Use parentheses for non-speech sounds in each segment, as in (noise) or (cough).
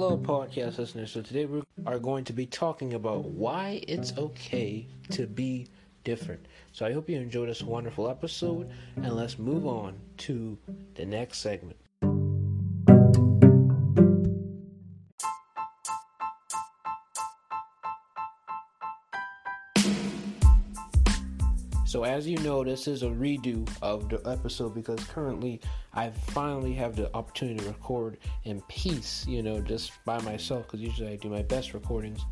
Hello, podcast listeners. So, today we are going to be talking about why it's okay to be different. So, I hope you enjoyed this wonderful episode, and let's move on to the next segment. So as you know, this is a redo of the episode because currently I finally have the opportunity to record in peace, you know, just by myself because usually I do my best recordings,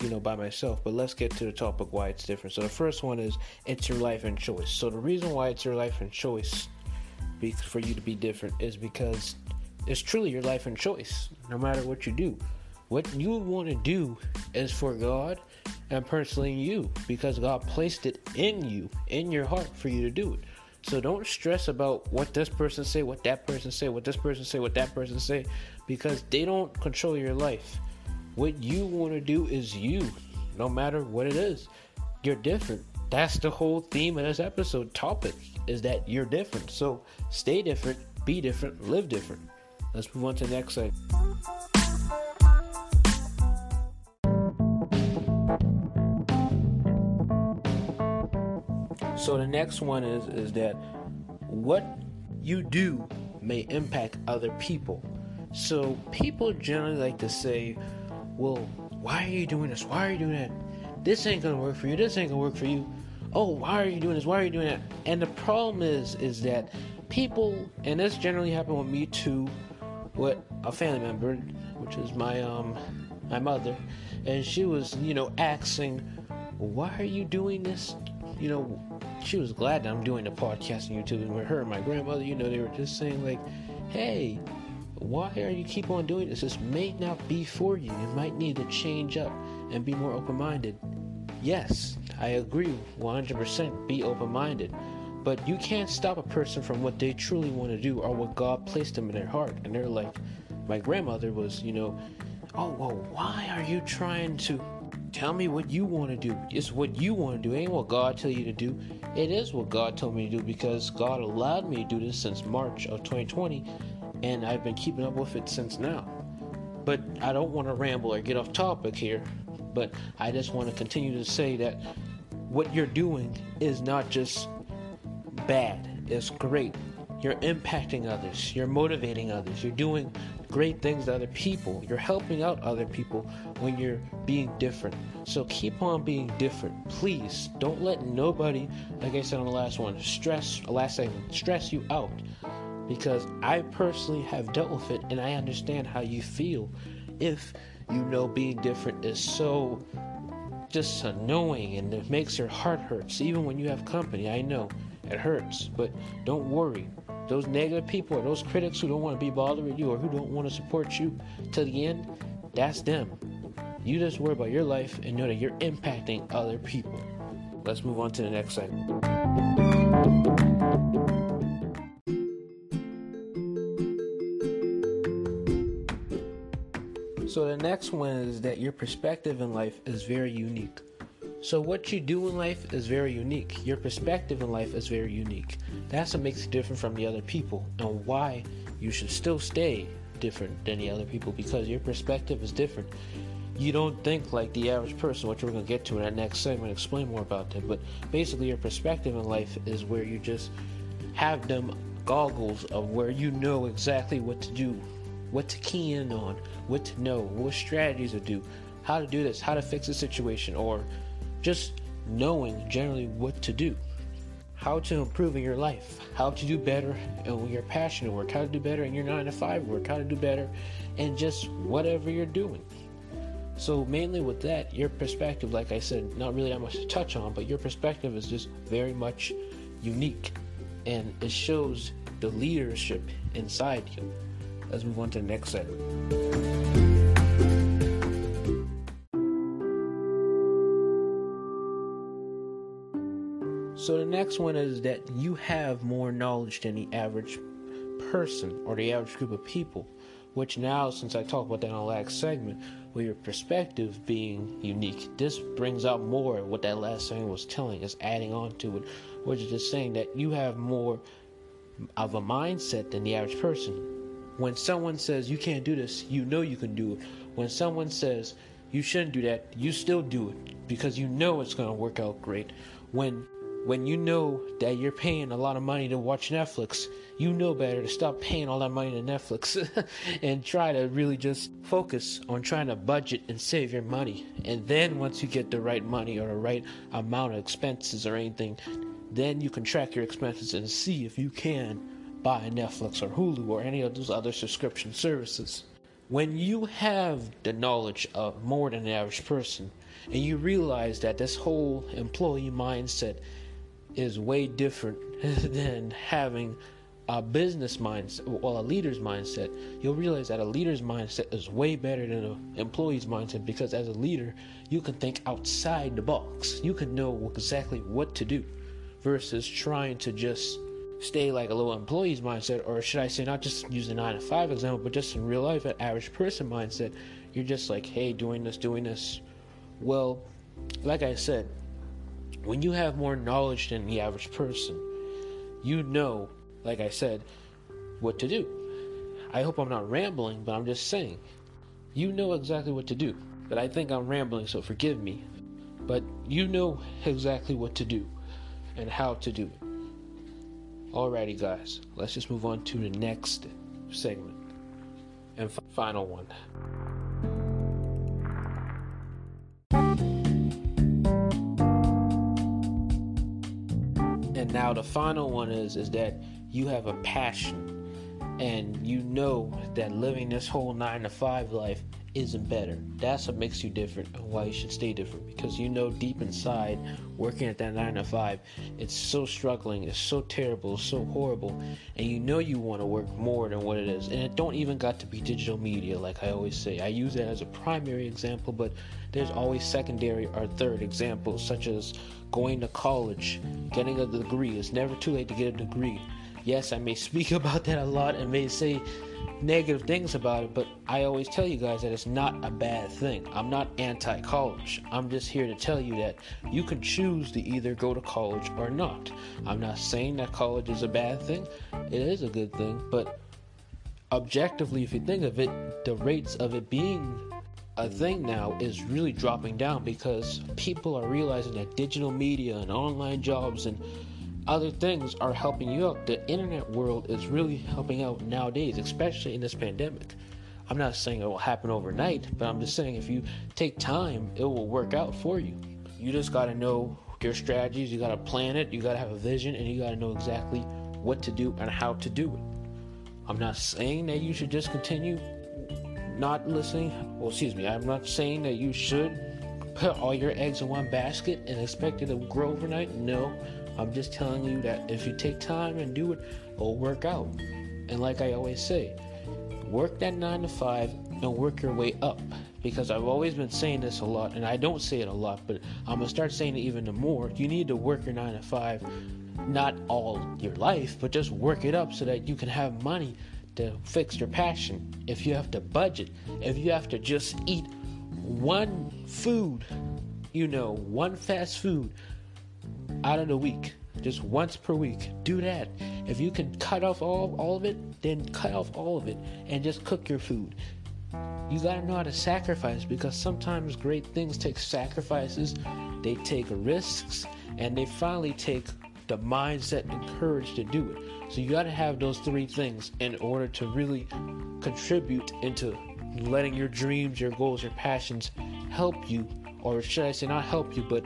you know, by myself. But let's get to the topic why it's different. So the first one is it's your life and choice. So the reason why it's your life and choice for you to be different is because it's truly your life and choice, no matter what you do. What you want to do is for God and personally you because God placed it in you, in your heart for you to do it. So don't stress about what this person say, what that person say, what this person say, what that person say because they don't control your life. What you want to do is you, no matter what it is. You're different. That's the whole theme of this episode topic is that you're different. So stay different, be different, live different. Let's move on to the next segment. So the next one is is that what you do may impact other people. So people generally like to say, "Well, why are you doing this? Why are you doing that? This ain't gonna work for you. This ain't gonna work for you. Oh, why are you doing this? Why are you doing that?" And the problem is, is that people, and this generally happened with me too, with a family member, which is my um my mother, and she was, you know, asking, "Why are you doing this? You know, she was glad that I'm doing the podcast on YouTube. And with her and my grandmother, you know, they were just saying like, "Hey, why are you keep on doing this? This may not be for you. You might need to change up and be more open-minded." Yes, I agree 100%. Be open-minded. But you can't stop a person from what they truly want to do or what God placed them in their heart. And they're like, my grandmother was, you know, oh, well, why are you trying to Tell me what you want to do. It's what you want to do. Ain't what God tell you to do. It is what God told me to do because God allowed me to do this since March of 2020, and I've been keeping up with it since now. But I don't want to ramble or get off topic here. But I just want to continue to say that what you're doing is not just bad. It's great. You're impacting others. You're motivating others. You're doing great things to other people. You're helping out other people when you're being different. So keep on being different. Please don't let nobody, like I said on the last one, stress, last segment, stress you out. Because I personally have dealt with it and I understand how you feel if you know being different is so just annoying and it makes your heart hurts. Even when you have company, I know it hurts. But don't worry those negative people or those critics who don't want to be bothered with you or who don't want to support you to the end, that's them. You just worry about your life and know that you're impacting other people. Let's move on to the next segment. So, the next one is that your perspective in life is very unique. So, what you do in life is very unique. Your perspective in life is very unique. That's what makes you different from the other people, and why you should still stay different than the other people because your perspective is different. You don't think like the average person, which we're going to get to in that next segment, explain more about that. But basically, your perspective in life is where you just have them goggles of where you know exactly what to do, what to key in on, what to know, what strategies to do, how to do this, how to fix a situation, or just knowing generally what to do, how to improve in your life, how to do better in your passionate work, how to do better in your nine to five work, how to do better in just whatever you're doing. So mainly with that, your perspective, like I said, not really that much to touch on, but your perspective is just very much unique, and it shows the leadership inside you. Let's move on to the next segment. So the next one is that you have more knowledge than the average person or the average group of people. Which now, since I talked about that in the last segment, with your perspective being unique, this brings out more what that last segment was telling us, adding on to it, which is just saying that you have more of a mindset than the average person. When someone says you can't do this, you know you can do it. When someone says you shouldn't do that, you still do it because you know it's going to work out great. When when you know that you're paying a lot of money to watch Netflix, you know better to stop paying all that money to Netflix (laughs) and try to really just focus on trying to budget and save your money. And then once you get the right money or the right amount of expenses or anything, then you can track your expenses and see if you can buy Netflix or Hulu or any of those other subscription services. When you have the knowledge of more than the average person, and you realize that this whole employee mindset is way different (laughs) than having a business mindset or a leader's mindset, you'll realize that a leader's mindset is way better than an employee's mindset because as a leader, you can think outside the box. You can know exactly what to do versus trying to just stay like a little employee's mindset, or should I say, not just use the nine to five example, but just in real life, an average person mindset. You're just like, hey, doing this, doing this. Well, like I said, when you have more knowledge than the average person, you know, like I said, what to do. I hope I'm not rambling, but I'm just saying. You know exactly what to do. But I think I'm rambling, so forgive me. But you know exactly what to do and how to do it. Alrighty, guys, let's just move on to the next segment and f- final one. Now the final one is is that you have a passion. And you know that living this whole 9 to 5 life isn't better. That's what makes you different and why you should stay different because you know deep inside working at that 9 to 5 it's so struggling, it's so terrible, it's so horrible and you know you want to work more than what it is. And it don't even got to be digital media like I always say. I use that as a primary example, but there's always secondary or third examples such as going to college, getting a degree. It's never too late to get a degree. Yes, I may (laughs) speak about that a lot and may say negative things about it, but I always tell you guys that it's not a bad thing. I'm not anti college. I'm just here to tell you that you can choose to either go to college or not. I'm not saying that college is a bad thing, it is a good thing, but objectively, if you think of it, the rates of it being a thing now is really dropping down because people are realizing that digital media and online jobs and other things are helping you out. The internet world is really helping out nowadays, especially in this pandemic. I'm not saying it will happen overnight, but I'm just saying if you take time, it will work out for you. You just got to know your strategies, you got to plan it, you got to have a vision, and you got to know exactly what to do and how to do it. I'm not saying that you should just continue not listening. Well, excuse me, I'm not saying that you should put all your eggs in one basket and expect it to grow overnight. No, I'm just telling you that if you take time and do it, it'll work out. And like I always say, work that nine to five and work your way up. Because I've always been saying this a lot, and I don't say it a lot, but I'm gonna start saying it even more. You need to work your nine to five, not all your life, but just work it up so that you can have money to fix your passion, if you have to budget, if you have to just eat one food, you know, one fast food out of the week, just once per week, do that. If you can cut off all, all of it, then cut off all of it and just cook your food. You gotta know how to sacrifice because sometimes great things take sacrifices, they take risks, and they finally take the mindset and courage to do it. So you got to have those three things in order to really contribute into letting your dreams, your goals, your passions help you, or should I say, not help you, but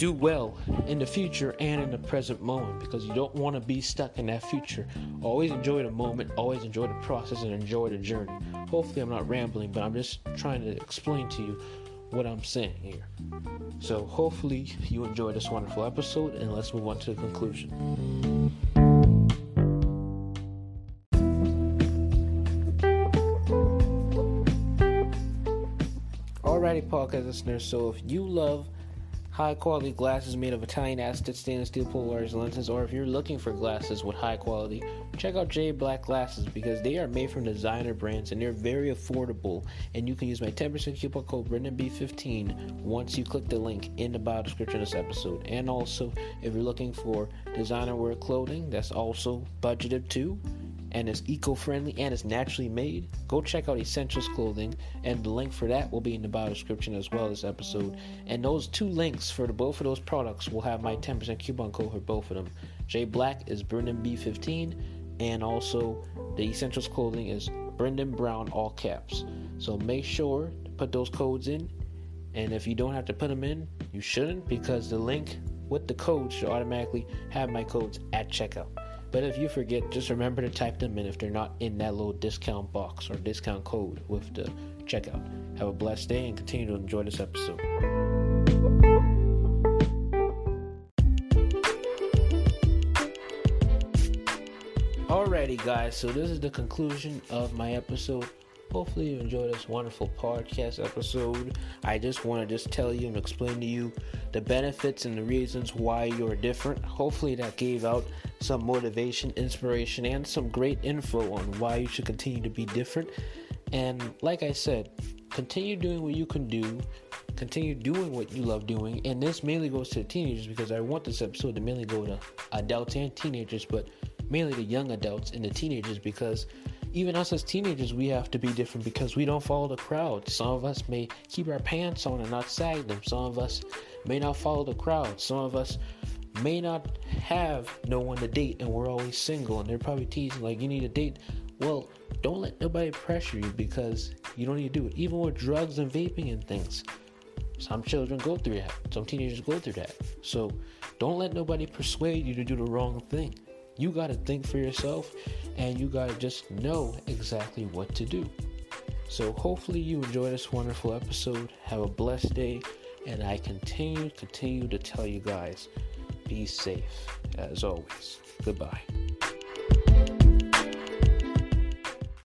do well in the future and in the present moment because you don't want to be stuck in that future. Always enjoy the moment, always enjoy the process, and enjoy the journey. Hopefully, I'm not rambling, but I'm just trying to explain to you what I'm saying here. So, hopefully, you enjoyed this wonderful episode, and let's move on to the conclusion. Alrighty, podcast listeners. So if you love high quality glasses made of Italian acetate stainless steel polarized lenses, or if you're looking for glasses with high quality, check out J Black Glasses because they are made from designer brands and they're very affordable. And you can use my 10% coupon code BrendanB15 once you click the link in the bio description of this episode. And also, if you're looking for designer wear clothing that's also budgeted too, and it's eco-friendly and it's naturally made, go check out Essentials Clothing, and the link for that will be in the bio description as well as this episode. And those two links for the both of those products will have my 10% coupon code for both of them. J Black is Brendan B15, and also the Essentials Clothing is Brendan Brown all caps. So make sure to put those codes in, and if you don't have to put them in, you shouldn't because the link with the code should automatically have my codes at checkout. But if you forget, just remember to type them in if they're not in that little discount box or discount code with the checkout. Have a blessed day and continue to enjoy this episode. Alrighty, guys, so this is the conclusion of my episode. Hopefully, you enjoyed this wonderful podcast episode. I just want to just tell you and explain to you the benefits and the reasons why you're different. Hopefully, that gave out some motivation, inspiration, and some great info on why you should continue to be different. And like I said, continue doing what you can do, continue doing what you love doing. And this mainly goes to teenagers because I want this episode to mainly go to adults and teenagers, but mainly the young adults and the teenagers because even us as teenagers, we have to be different because we don't follow the crowd. Some of us may keep our pants on and not sag them. Some of us may not follow the crowd. Some of us may not have no one to date and we're always single and they're probably teasing like you need a date. Well, don't let nobody pressure you because you don't need to do it. Even with drugs and vaping and things. Some children go through that. Some teenagers go through that. So don't let nobody persuade you to do the wrong thing. You got to think for yourself and you got to just know exactly what to do. So hopefully you enjoy this wonderful episode. Have a blessed day and I continue continue to tell you guys be safe as always. Goodbye.